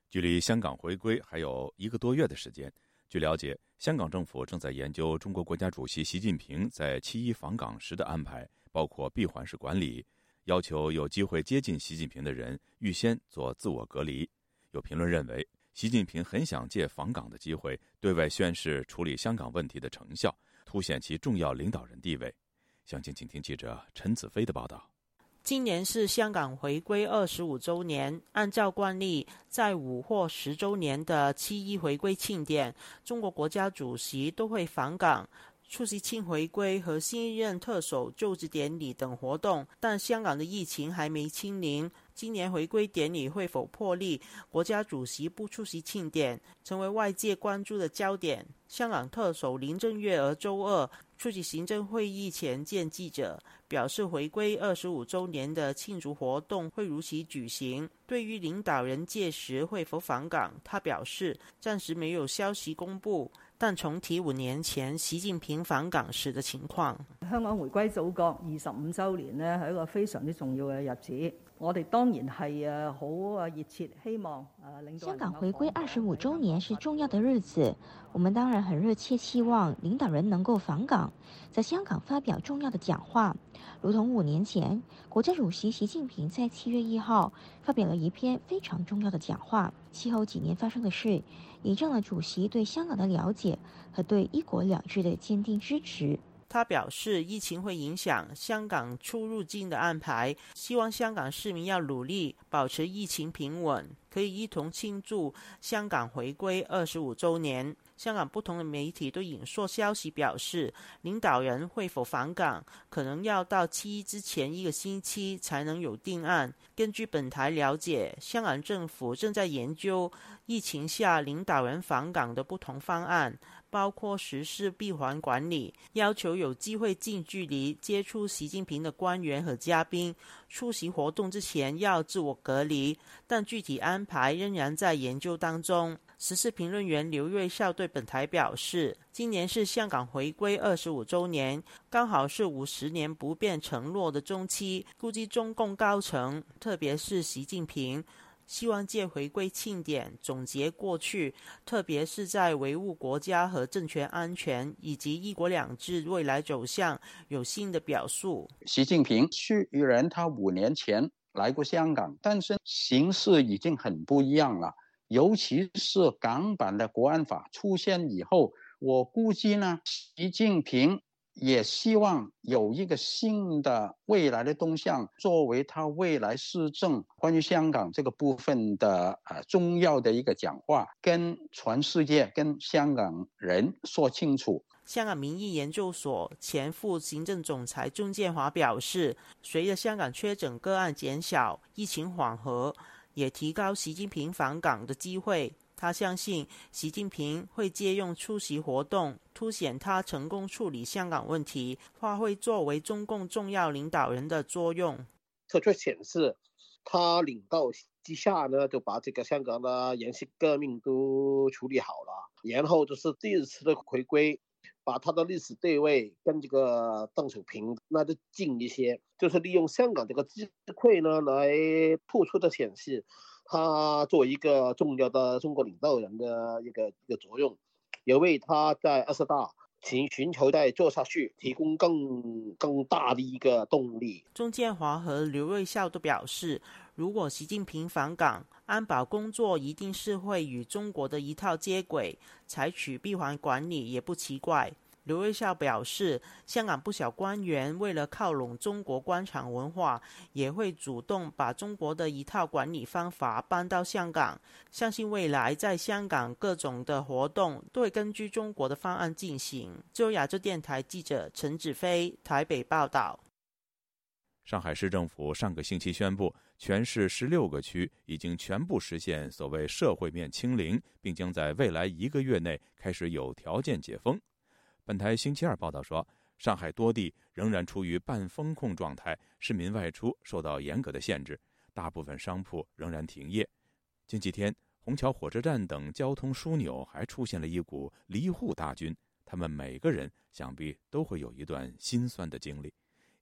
距离香港回归还有一个多月的时间。据了解，香港政府正在研究中国国家主席习近平在七一访港时的安排，包括闭环式管理，要求有机会接近习近平的人预先做自我隔离。有评论认为，习近平很想借访港的机会，对外宣示处理香港问题的成效，凸显其重要领导人地位。详情，请听记者陈子飞的报道。今年是香港回归二十五周年，按照惯例，在五或十周年的七一回归庆典，中国国家主席都会访港，出席庆回归和新一任特首就职典礼等活动。但香港的疫情还没清零，今年回归典礼会否破例，国家主席不出席庆典，成为外界关注的焦点。香港特首林郑月娥周二出席行政会议前见记者。表示回归二十五周年的庆祝活动会如期举行。对于领导人届时会否访港，他表示暂时没有消息公布，但重提五年前习近平访港時的情況。香港回歸祖國二十五週年呢，係一個非常之重要嘅日子。我哋當然係誒好啊熱切希望誒領導。香港回歸二十五週年是重要的日子，我們當然很熱切希望領導人能夠訪港，在香港發表重要的講話。如同五年前，國家主席習近平在七月一號發表了一篇非常重要的講話。其後幾年發生的事，印證了主席對香港的了解和對一國兩制的堅定支持。他表示，疫情会影响香港出入境的安排，希望香港市民要努力保持疫情平稳，可以一同庆祝香港回归二十五周年。香港不同的媒体都引述消息表示，领导人会否返港，可能要到七一之前一个星期才能有定案。根据本台了解，香港政府正在研究疫情下领导人返港的不同方案。包括实施闭环管理，要求有机会近距离接触习近平的官员和嘉宾出席活动之前要自我隔离，但具体安排仍然在研究当中。时事评论员刘瑞孝对本台表示，今年是香港回归二十五周年，刚好是五十年不变承诺的中期，估计中共高层，特别是习近平。希望借回归庆典总结过去，特别是在维护国家和政权安全以及一国两制未来走向有新的表述。习近平虽然他五年前来过香港，但是形势已经很不一样了。尤其是港版的国安法出现以后，我估计呢，习近平。也希望有一個新的未來的動向，作為他未來施政關於香港這個部分的啊重要的一個講話，跟全世界、跟香港人說清楚。香港民意研究所前副行政總裁钟建華表示，隨着香港確診個案減少，疫情緩和，也提高習近平訪港的機會。他相信习近平会借用出席活动，凸显他成功处理香港问题，发挥作为中共重要领导人的作用。這就显示他领导之下呢，就把这个香港的延续革命都处理好了，然后就是第二次的回归，把他的历史地位跟这个邓小平那就近一些，就是利用香港这个机会呢，来突出的显示。他作为一个重要的中国领导人的一个一个作用，也为他在二十大尋尋求在做下去提供更更大的一个动力。钟建华和刘瑞孝都表示，如果习近平访港，安保工作一定是会与中国的一套接轨，采取闭环管理也不奇怪。劉銳紹表示，香港不少官员为了靠拢中国官场文化，也会主动把中国的一套管理方法搬到香港。相信未来在香港各种的活动都会根据中国的方案进行。自由亞洲电台记者陈子飞台北报道。上海市政府上个星期宣布，全市十六个区已经全部实现所谓社会面清零，并将在未来一个月内开始有条件解封。本台星期二报道说，上海多地仍然处于半封控状态，市民外出受到严格的限制，大部分商铺仍然停业。近几天，虹桥火车站等交通枢纽还出现了一股离沪大军，他们每个人想必都会有一段心酸的经历。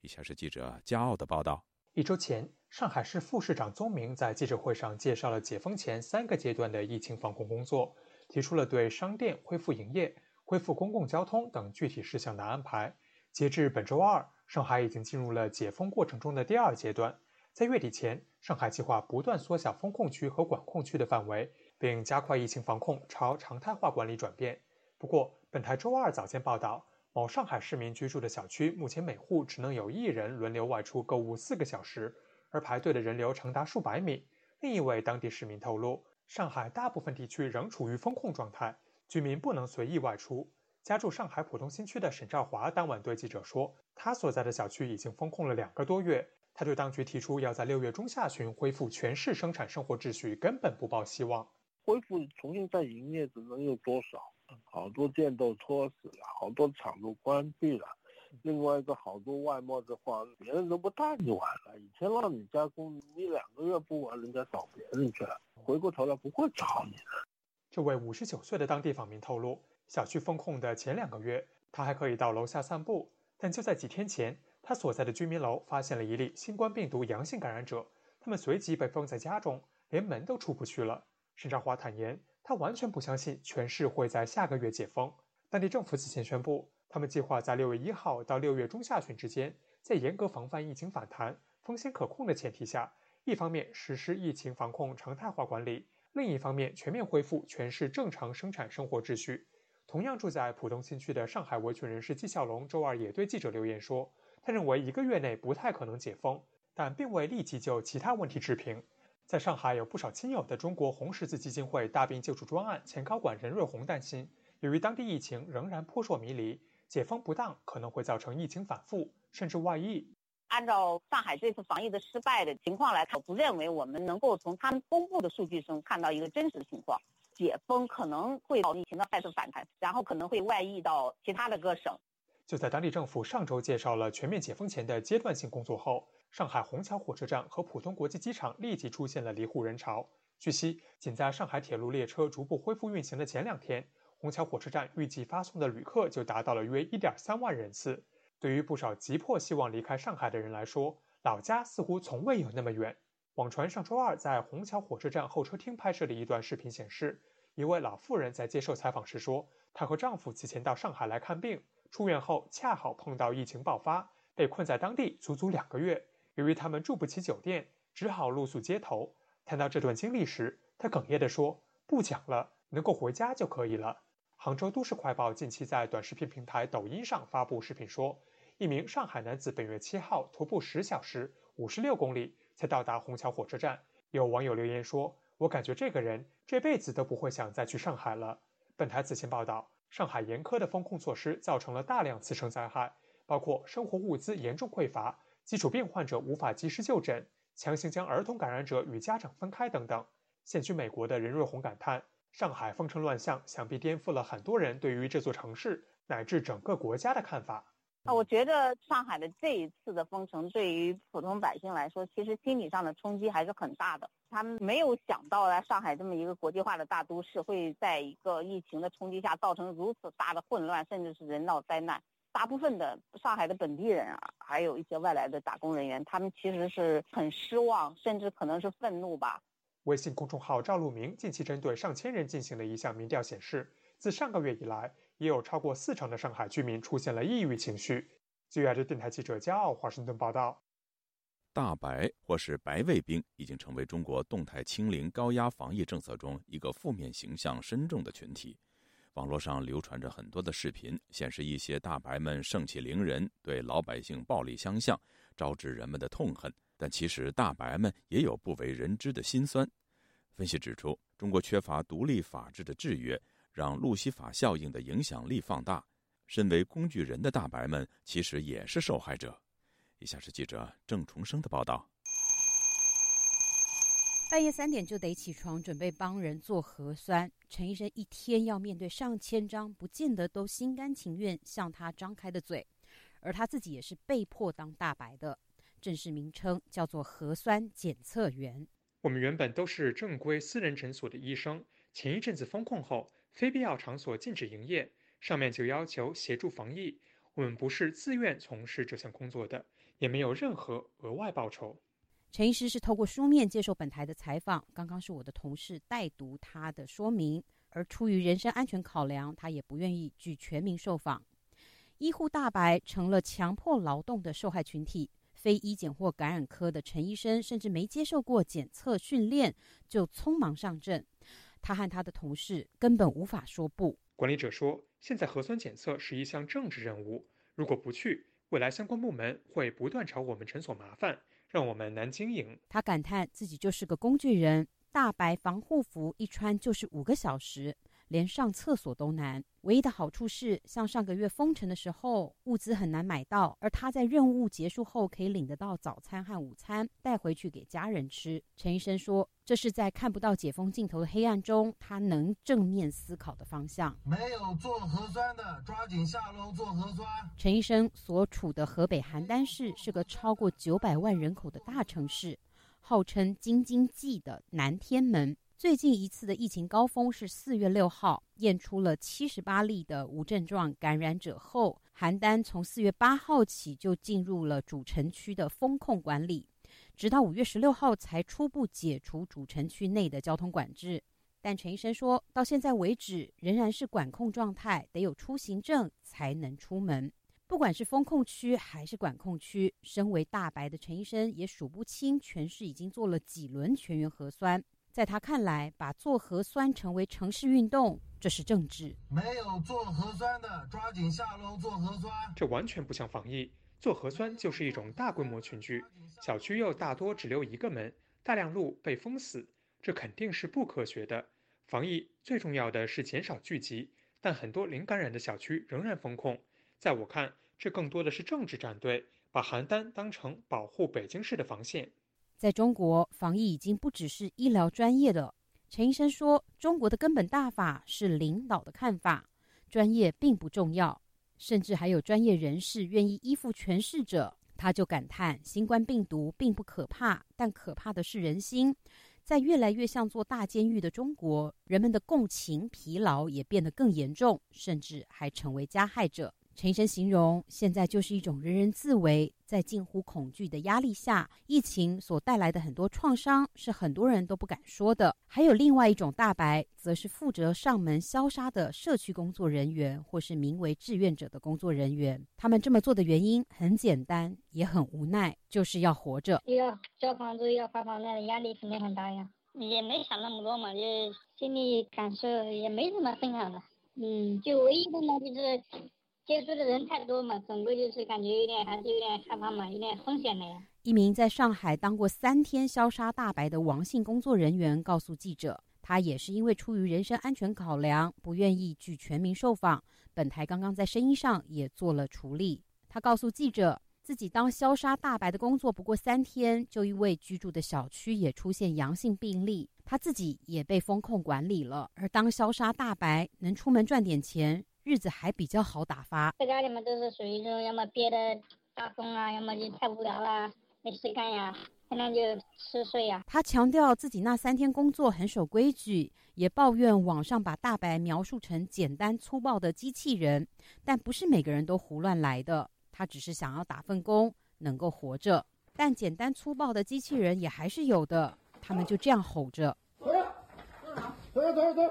以下是记者加奧的报道。一周前，上海市副市长宗明在记者会上介绍了解封前三个阶段的疫情防控工作，提出了对商店恢复营业。恢复公共交通等具体事项的安排。截至本周二，上海已经进入了解封过程中的第二阶段。在月底前，上海计划不断缩小封控区和管控区的范围，并加快疫情防控朝常态化管理转变。不过，本台周二早间报道，某上海市民居住的小区目前每户只能有一人轮流外出购物四个小时，而排队的人流长达数百米。另一位当地市民透露，上海大部分地区仍处于封控状态，居民不能随意外出。家住上海浦东新区的沈兆华当晚对记者说：“他所在的小区已经封控了两个多月，他对当局提出要在六月中下旬恢复全市生产生活秩序，根本不抱希望。恢复重新再营业，只能有多少？好多店都拖死了，好多厂都关闭了。另外一个，好多外贸的话，别人都不带你玩了。以前让你加工，你两个月不玩，人家找别人去了，回过头来不会找你的。”这位五十九岁的当地访民透露。小区封控的前两个月，他还可以到楼下散步。但就在几天前，他所在的居民楼发现了一例新冠病毒阳性感染者，他们随即被封在家中，连门都出不去了。沈兆华坦言，他完全不相信全市会在下个月解封。当地政府此前宣布，他们计划在六月一号到六月中下旬之间，在严格防范疫情反弹、风险可控的前提下，一方面实施疫情防控常态化管理，另一方面全面恢复全市正常生产生活秩序。同样住在浦东新区的上海维权人士纪晓龙周二也对记者留言说，他认为一个月内不太可能解封，但并未立即就其他问题置评。在上海有不少亲友的中国红十字基金会大病救助专案前高管任瑞红担心，由于当地疫情仍然扑朔迷离，解封不当可能会造成疫情反复甚至外溢。按照上海这次防疫的失败的情况来看，我不认为我们能够从他们公布的数据中看到一个真实的情况。解封可能会到疫情的再次反弹，然后可能会外溢到其他的各省。就在当地政府上周介绍了全面解封前的阶段性工作后，上海虹桥火车站和浦东国际机场立即出现了离沪人潮。据悉，仅在上海铁路列车逐步恢复运行的前两天，虹桥火车站预计发送的旅客就达到了约1.3万人次。对于不少急迫希望离开上海的人来说，老家似乎从未有那么远。网传上周二在虹桥火车站候车厅拍摄的一段视频显示，一位老妇人在接受采访时说，她和丈夫此前到上海来看病，出院后恰好碰到疫情爆发，被困在当地足足两个月。由于他们住不起酒店，只好露宿街头。谈到这段经历时，她哽咽地说：“不讲了，能够回家就可以了。”杭州都市快报近期在短视频平台抖音上发布视频说，一名上海男子本月七号徒步十小时五十六公里。才到达虹桥火车站，有网友留言说：“我感觉这个人这辈子都不会想再去上海了。”本台此前报道，上海严苛的封控措施造成了大量次生灾害，包括生活物资严重匮乏、基础病患者无法及时就诊、强行将儿童感染者与家长分开等等。现居美国的任瑞红感叹：“上海封城乱象，想必颠覆了很多人对于这座城市乃至整个国家的看法。”啊，我觉得上海的这一次的封城对于普通百姓来说，其实心理上的冲击还是很大的。他们没有想到，来上海这么一个国际化的大都市，会在一个疫情的冲击下造成如此大的混乱，甚至是人道灾难。大部分的上海的本地人啊，还有一些外来的打工人员，他们其实是很失望，甚至可能是愤怒吧。微信公众号赵路明近期针对上千人进行的一项民调显示，自上个月以来。也有超过四成的上海居民出现了抑郁情绪。据亚洲电台记者骄傲华盛顿报道，大白或是白卫兵已经成为中国动态清零高压防疫政策中一个负面形象深重的群体。网络上流传着很多的视频，显示一些大白们盛气凌人，对老百姓暴力相向，招致人们的痛恨。但其实大白们也有不为人知的辛酸。分析指出，中国缺乏独立法治的制约。让路西法效应的影响力放大，身为工具人的大白们其实也是受害者。以下是记者郑重生的报道：半夜三点就得起床准备帮人做核酸，陈医生一天要面对上千张，不见得都心甘情愿向他张开的嘴，而他自己也是被迫当大白的，正式名称叫做核酸检测员。我们原本都是正规私人诊所的医生，前一阵子封控后。非必要场所禁止营业，上面就要求协助防疫。我们不是自愿从事这项工作的，也没有任何额外报酬。陈医师是透过书面接受本台的采访，刚刚是我的同事代读他的说明，而出于人身安全考量，他也不愿意据全名受访。医护大白成了强迫劳动的受害群体，非医检或感染科的陈医生，甚至没接受过检测训练就匆忙上阵。他和他的同事根本无法说不。管理者说，现在核酸检测是一项政治任务，如果不去，未来相关部门会不断找我们诊所麻烦，让我们难经营。他感叹自己就是个工具人，大白防护服一穿就是五个小时。连上厕所都难。唯一的好处是，像上个月封城的时候，物资很难买到，而他在任务结束后可以领得到早餐和午餐，带回去给家人吃。陈医生说：“这是在看不到解封尽头的黑暗中，他能正面思考的方向。”没有做核酸的，抓紧下楼做核酸。陈医生所处的河北邯郸市是个超过九百万人口的大城市，号称“京津冀”的南天门。最近一次的疫情高峰是四月六号，验出了七十八例的无症状感染者后，邯郸从四月八号起就进入了主城区的风控管理，直到五月十六号才初步解除主城区内的交通管制。但陈医生说，到现在为止仍然是管控状态，得有出行证才能出门。不管是风控区还是管控区，身为大白的陈医生也数不清全市已经做了几轮全员核酸。在他看来，把做核酸成为城市运动，这是政治。没有做核酸的，抓紧下楼做核酸。这完全不像防疫，做核酸就是一种大规模群聚，小区又大多只留一个门，大量路被封死，这肯定是不科学的。防疫最重要的是减少聚集，但很多零感染的小区仍然封控。在我看，这更多的是政治站队，把邯郸当成保护北京市的防线。在中国，防疫已经不只是医疗专业的。陈医生说：“中国的根本大法是领导的看法，专业并不重要，甚至还有专业人士愿意依附权势者。”他就感叹：“新冠病毒并不可怕，但可怕的是人心。在越来越像做大监狱的中国，人们的共情疲劳也变得更严重，甚至还成为加害者。”陈医生形容，现在就是一种人人自危，在近乎恐惧的压力下，疫情所带来的很多创伤是很多人都不敢说的。还有另外一种大白，则是负责上门消杀的社区工作人员，或是名为志愿者的工作人员。他们这么做的原因很简单，也很无奈，就是要活着。要交房租，要花房贷，压力肯定很大呀。也没想那么多嘛，就心里感受也没什么分享的。嗯，就唯一的呢，就是。接触的人太多嘛，总归就是感觉有点还是有点害怕嘛，有点风险的呀。一名在上海当过三天消杀大白的王姓工作人员告诉记者，他也是因为出于人身安全考量，不愿意拒全民受访。本台刚刚在声音上也做了处理。他告诉记者，自己当消杀大白的工作不过三天，就因为居住的小区也出现阳性病例，他自己也被封控管理了。而当消杀大白能出门赚点钱。日子还比较好打发，在家里面都是属于这种，要么憋的发疯啊，要么就太无聊了，没事干呀，天天就吃睡呀。他强调自己那三天工作很守规矩，也抱怨网上把大白描述成简单粗暴的机器人，但不是每个人都胡乱来的。他只是想要打份工，能够活着。但简单粗暴的机器人也还是有的，他们就这样吼着：“走走走走。”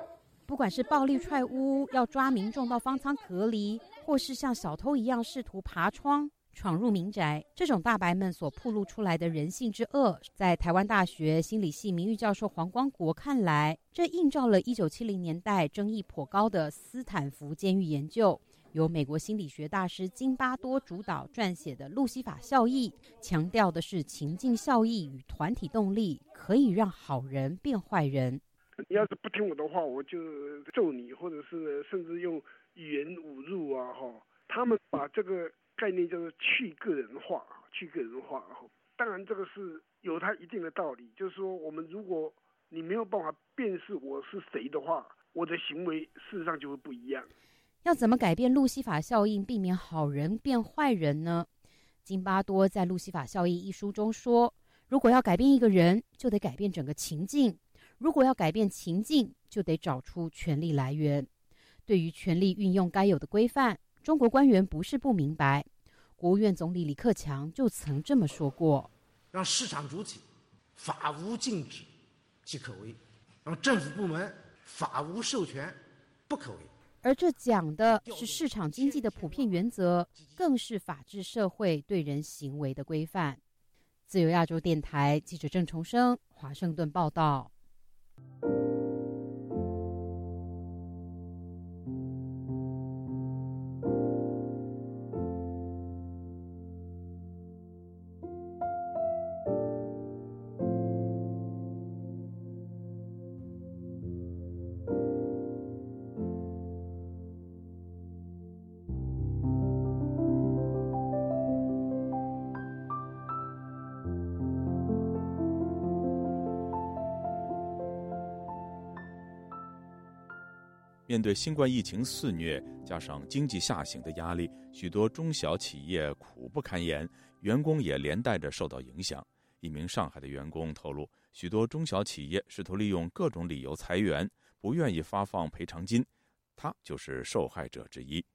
不管是暴力踹屋要抓民众到方舱隔离，或是像小偷一样试图爬窗闯入民宅，这种大白们所暴露出来的人性之恶，在台湾大学心理系名誉教授黄光国看来，这映照了一九七零年代争议颇高的斯坦福监狱研究，由美国心理学大师金巴多主导撰写的《路西法效应》，强调的是情境效益与团体动力可以让好人变坏人。你要是不听我的话，我就揍你，或者是甚至用语言侮辱啊！哈，他们把这个概念叫做去个人化，去个人化。哈，当然这个是有它一定的道理，就是说我们如果你没有办法辨识我是谁的话，我的行为事实上就会不一样。要怎么改变路西法效应，避免好人变坏人呢？金巴多在《路西法效应》一书中说，如果要改变一个人，就得改变整个情境。如果要改变情境，就得找出权力来源。对于权力运用该有的规范，中国官员不是不明白。国务院总理李克强就曾这么说过：“让市场主体法无禁止即可为，让政府部门法无授权不可为。”而这讲的是市场经济的普遍原则，更是法治社会对人行为的规范。自由亚洲电台记者郑重生，华盛顿报道。thank you. 面对新冠疫情肆虐，加上经济下行的压力，许多中小企业苦不堪言，员工也连带着受到影响。一名上海的员工透露，许多中小企业试图利用各种理由裁员，不愿意发放赔偿金，他就是受害者之一。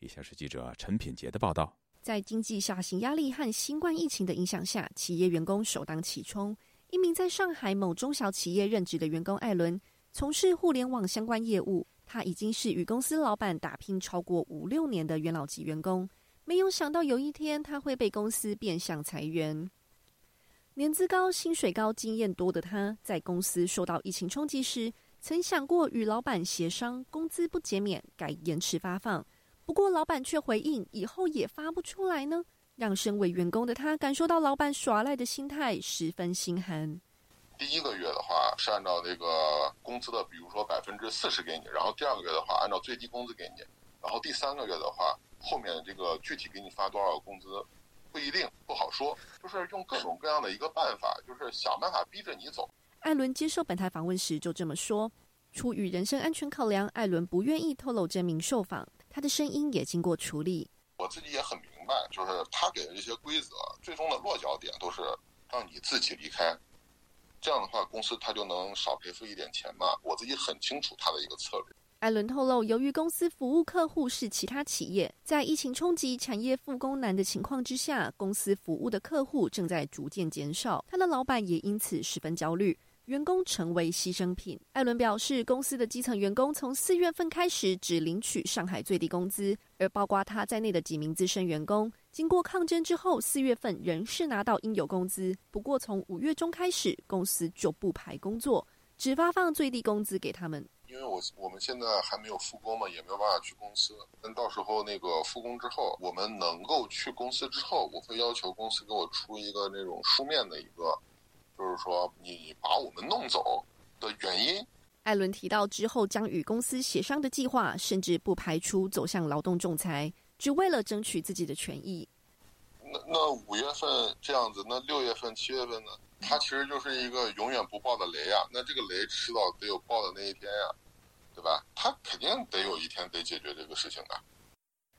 以下是记者陈品杰的报道：在经济下行压力和新冠疫情的影响下，企业员工首当其冲。一名在上海某中小企业任职的员工艾伦，从事互联网相关业务。他已经是与公司老板打拼超过五六年的元老级员工，没有想到有一天他会被公司变相裁员。年资高、薪水高、经验多的他，在公司受到疫情冲击时，曾想过与老板协商工资不减免，改延迟发放。不过老板却回应以后也发不出来呢，让身为员工的他感受到老板耍赖的心态，十分心寒。第一个月的话是按照那个工资的，比如说百分之四十给你，然后第二个月的话按照最低工资给你，然后第三个月的话后面这个具体给你发多少工资不一定不好说，就是用各种各样的一个办法，就是想办法逼着你走。艾伦接受本台访问时就这么说，出于人身安全考量，艾伦不愿意透露真名受访，他的声音也经过处理。我自己也很明白，就是他给的这些规则，最终的落脚点都是让你自己离开。这样的话，公司他就能少赔付一点钱嘛？我自己很清楚他的一个策略。艾伦透露，由于公司服务客户是其他企业，在疫情冲击、产业复工难的情况之下，公司服务的客户正在逐渐减少，他的老板也因此十分焦虑。员工成为牺牲品。艾伦表示，公司的基层员工从四月份开始只领取上海最低工资，而包括他在内的几名资深员工，经过抗争之后，四月份仍是拿到应有工资。不过，从五月中开始，公司就不排工作，只发放最低工资给他们。因为我我们现在还没有复工嘛，也没有办法去公司。但到时候那个复工之后，我们能够去公司之后，我会要求公司给我出一个那种书面的一个。就是说，你把我们弄走的原因。艾伦提到之后将与公司协商的计划，甚至不排除走向劳动仲裁，只为了争取自己的权益。那那五月份这样子，那六月份、七月份呢？它其实就是一个永远不爆的雷呀。那这个雷迟早得有爆的那一天呀，对吧？它肯定得有一天得解决这个事情的。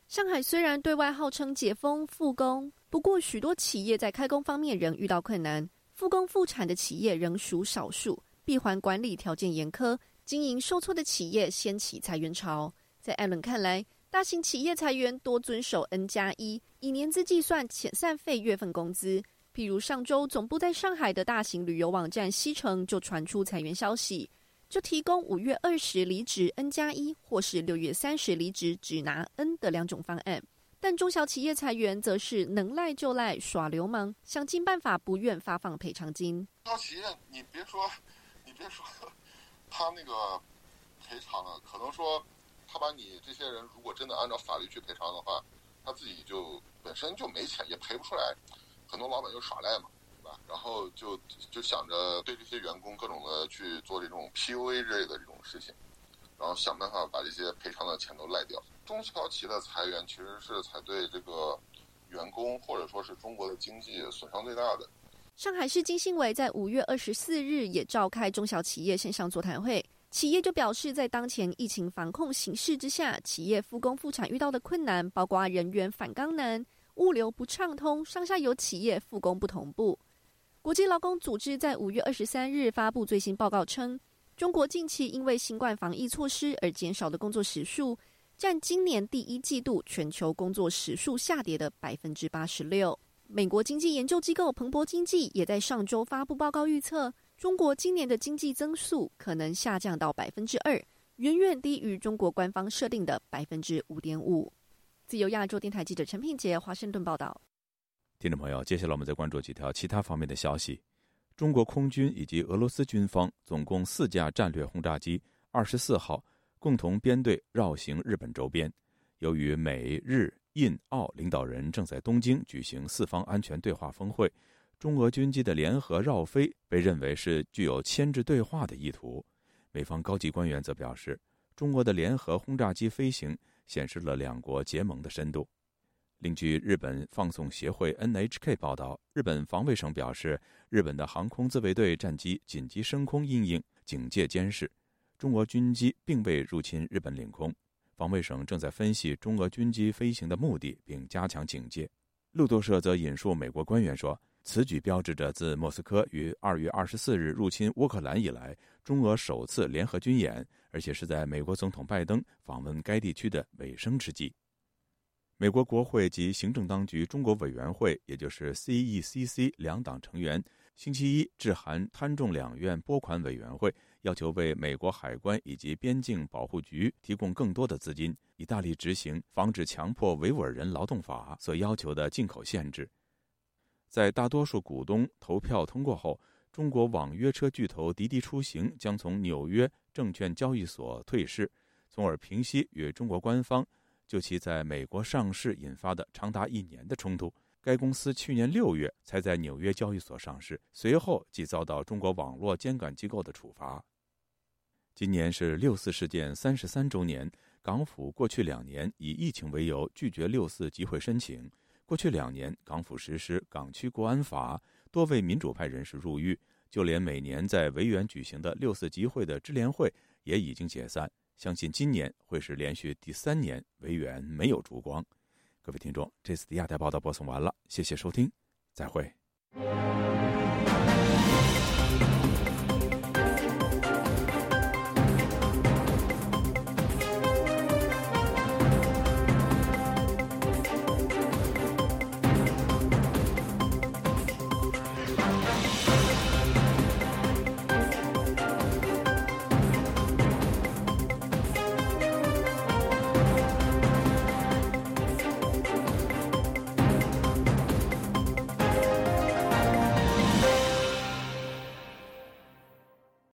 上海虽然对外号称解封复工，不过许多企业在开工方面仍遇到困难。复工复产的企业仍属少数，闭环管理条件严苛，经营受挫的企业掀起裁员潮。在艾伦看来，大型企业裁员多遵守 N 加一，以年资计算遣散费月份工资。譬如上周总部在上海的大型旅游网站西城就传出裁员消息，就提供五月二十离职 N 加一，或是六月三十离职只拿 N 的两种方案。但中小企业裁员则是能赖就赖耍流氓，想尽办法不愿发放赔偿金。中小企业，你别说，你别说，他那个赔偿了，可能说他把你这些人如果真的按照法律去赔偿的话，他自己就本身就没钱，也赔不出来。很多老板就耍赖嘛，对吧？然后就就想着对这些员工各种的去做这种 PUA 之类的这种事情，然后想办法把这些赔偿的钱都赖掉。中小企业的裁员其实是才对这个员工或者说是中国的经济损伤最大的。上海市经信委在五月二十四日也召开中小企业线上座谈会，企业就表示，在当前疫情防控形势之下，企业复工复产遇到的困难，包括人员返岗难、物流不畅通、上下游企业复工不同步。国际劳工组织在五月二十三日发布最新报告称，中国近期因为新冠防疫措施而减少的工作时数。占今年第一季度全球工作时数下跌的百分之八十六。美国经济研究机构彭博经济也在上周发布报告，预测中国今年的经济增速可能下降到百分之二，远远低于中国官方设定的百分之五点五。自由亚洲电台记者陈品杰华盛顿报道。听众朋友，接下来我们再关注几条其他方面的消息。中国空军以及俄罗斯军方总共四架战略轰炸机，二十四号共同编队绕行日本周边。由于美日印澳领导人正在东京举行四方安全对话峰会，中俄军机的联合绕飞被认为是具有牵制对话的意图。美方高级官员则表示，中俄的联合轰炸机飞行显示了两国结盟的深度。另据日本放送协会 NHK 报道，日本防卫省表示，日本的航空自卫队战机紧急升空应应警戒监视，中俄军机并未入侵日本领空。防卫省正在分析中俄军机飞行的目的，并加强警戒。路透社则引述美国官员说，此举标志着自莫斯科于二月二十四日入侵乌克兰以来，中俄首次联合军演，而且是在美国总统拜登访问该地区的尾声之际。美国国会及行政当局中国委员会，也就是 CECC 两党成员，星期一致函参众两院拨款委员会，要求为美国海关以及边境保护局提供更多的资金，以大力执行防止强迫维吾尔人劳动法所要求的进口限制。在大多数股东投票通过后，中国网约车巨头滴滴出行将从纽约证券交易所退市，从而平息与中国官方。就其在美国上市引发的长达一年的冲突，该公司去年六月才在纽约交易所上市，随后即遭到中国网络监管机构的处罚。今年是六四事件三十三周年，港府过去两年以疫情为由拒绝六四集会申请。过去两年，港府实施港区国安法，多位民主派人士入狱，就连每年在维园举行的六四集会的支联会也已经解散。相信今年会是连续第三年维园没有烛光。各位听众，这次的亚太报道播送完了，谢谢收听，再会。